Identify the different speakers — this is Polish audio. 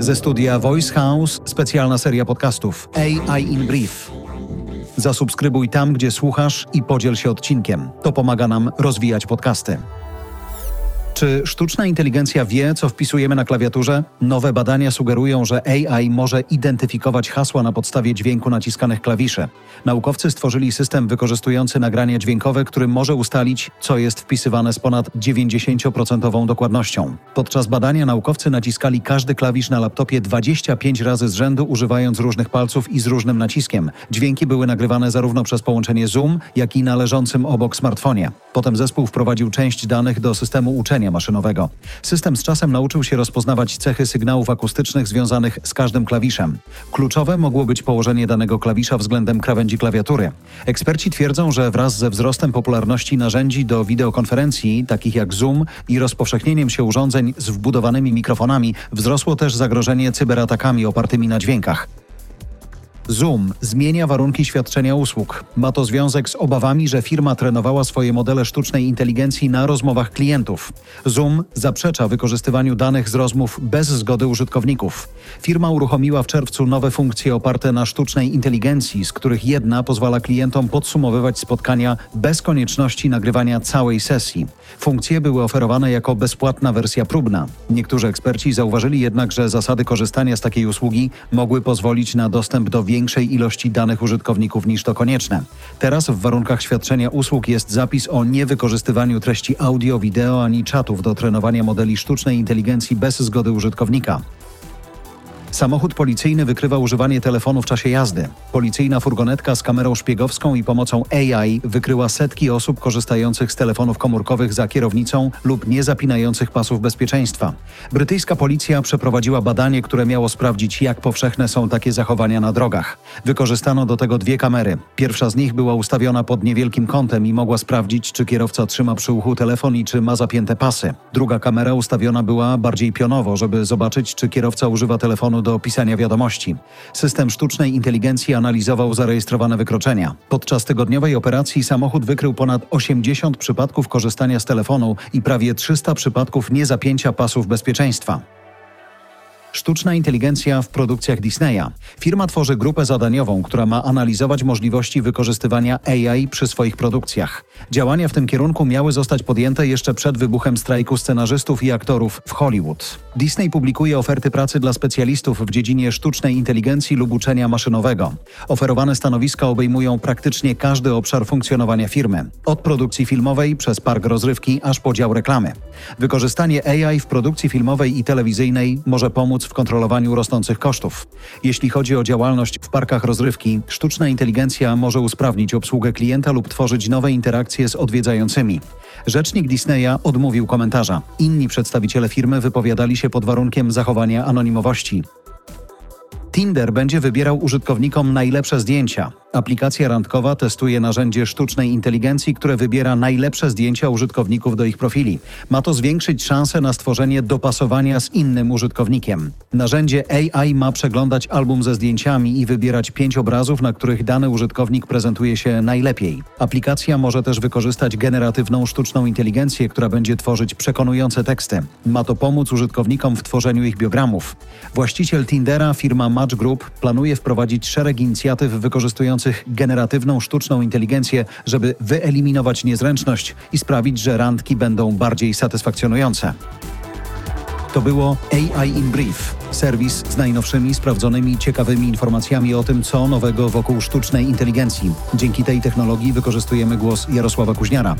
Speaker 1: Ze studia Voice House specjalna seria podcastów AI in Brief. Zasubskrybuj tam, gdzie słuchasz i podziel się odcinkiem. To pomaga nam rozwijać podcasty. Czy sztuczna inteligencja wie, co wpisujemy na klawiaturze? Nowe badania sugerują, że AI może identyfikować hasła na podstawie dźwięku naciskanych klawiszy. Naukowcy stworzyli system wykorzystujący nagrania dźwiękowe, który może ustalić, co jest wpisywane z ponad 90% dokładnością. Podczas badania naukowcy naciskali każdy klawisz na laptopie 25 razy z rzędu, używając różnych palców i z różnym naciskiem. Dźwięki były nagrywane zarówno przez połączenie Zoom, jak i należącym obok smartfonie. Potem zespół wprowadził część danych do systemu uczenia maszynowego. System z czasem nauczył się rozpoznawać cechy sygnałów akustycznych związanych z każdym klawiszem. Kluczowe mogło być położenie danego klawisza względem krawędzi klawiatury. Eksperci twierdzą, że wraz ze wzrostem popularności narzędzi do wideokonferencji, takich jak Zoom i rozpowszechnieniem się urządzeń z wbudowanymi mikrofonami, wzrosło też zagrożenie cyberatakami opartymi na dźwiękach. Zoom zmienia warunki świadczenia usług. Ma to związek z obawami, że firma trenowała swoje modele sztucznej inteligencji na rozmowach klientów. Zoom zaprzecza wykorzystywaniu danych z rozmów bez zgody użytkowników. Firma uruchomiła w czerwcu nowe funkcje oparte na sztucznej inteligencji, z których jedna pozwala klientom podsumowywać spotkania bez konieczności nagrywania całej sesji. Funkcje były oferowane jako bezpłatna wersja próbna. Niektórzy eksperci zauważyli jednak, że zasady korzystania z takiej usługi mogły pozwolić na dostęp do większej większej ilości danych użytkowników niż to konieczne. Teraz w warunkach świadczenia usług jest zapis o niewykorzystywaniu treści audio, wideo ani czatów do trenowania modeli sztucznej inteligencji bez zgody użytkownika. Samochód policyjny wykrywa używanie telefonu w czasie jazdy. Policyjna furgonetka z kamerą szpiegowską i pomocą AI wykryła setki osób korzystających z telefonów komórkowych za kierownicą lub nie zapinających pasów bezpieczeństwa. Brytyjska policja przeprowadziła badanie, które miało sprawdzić, jak powszechne są takie zachowania na drogach. Wykorzystano do tego dwie kamery. Pierwsza z nich była ustawiona pod niewielkim kątem i mogła sprawdzić, czy kierowca trzyma przy uchu telefon i czy ma zapięte pasy. Druga kamera ustawiona była bardziej pionowo, żeby zobaczyć, czy kierowca używa telefonu do pisania wiadomości. System sztucznej inteligencji analizował zarejestrowane wykroczenia. Podczas tygodniowej operacji samochód wykrył ponad 80 przypadków korzystania z telefonu i prawie 300 przypadków niezapięcia pasów bezpieczeństwa. Sztuczna inteligencja w produkcjach Disneya. Firma tworzy grupę zadaniową, która ma analizować możliwości wykorzystywania AI przy swoich produkcjach. Działania w tym kierunku miały zostać podjęte jeszcze przed wybuchem strajku scenarzystów i aktorów w Hollywood. Disney publikuje oferty pracy dla specjalistów w dziedzinie sztucznej inteligencji lub uczenia maszynowego. Oferowane stanowiska obejmują praktycznie każdy obszar funkcjonowania firmy, od produkcji filmowej przez park rozrywki aż po dział reklamy. Wykorzystanie AI w produkcji filmowej i telewizyjnej może pomóc w kontrolowaniu rosnących kosztów. Jeśli chodzi o działalność w parkach rozrywki, sztuczna inteligencja może usprawnić obsługę klienta lub tworzyć nowe interakcje z odwiedzającymi. Rzecznik Disneya odmówił komentarza. Inni przedstawiciele firmy wypowiadali się pod warunkiem zachowania anonimowości. Tinder będzie wybierał użytkownikom najlepsze zdjęcia. Aplikacja randkowa testuje narzędzie sztucznej inteligencji, które wybiera najlepsze zdjęcia użytkowników do ich profili. Ma to zwiększyć szanse na stworzenie dopasowania z innym użytkownikiem. Narzędzie AI ma przeglądać album ze zdjęciami i wybierać pięć obrazów, na których dany użytkownik prezentuje się najlepiej. Aplikacja może też wykorzystać generatywną sztuczną inteligencję, która będzie tworzyć przekonujące teksty. Ma to pomóc użytkownikom w tworzeniu ich biogramów. Właściciel Tindera, firma Match Group, planuje wprowadzić szereg inicjatyw wykorzystujących generatywną sztuczną inteligencję, żeby wyeliminować niezręczność i sprawić, że randki będą bardziej satysfakcjonujące. To było AI in Brief, serwis z najnowszymi, sprawdzonymi, ciekawymi informacjami o tym, co nowego wokół sztucznej inteligencji. Dzięki tej technologii wykorzystujemy głos Jarosława Kuźniara.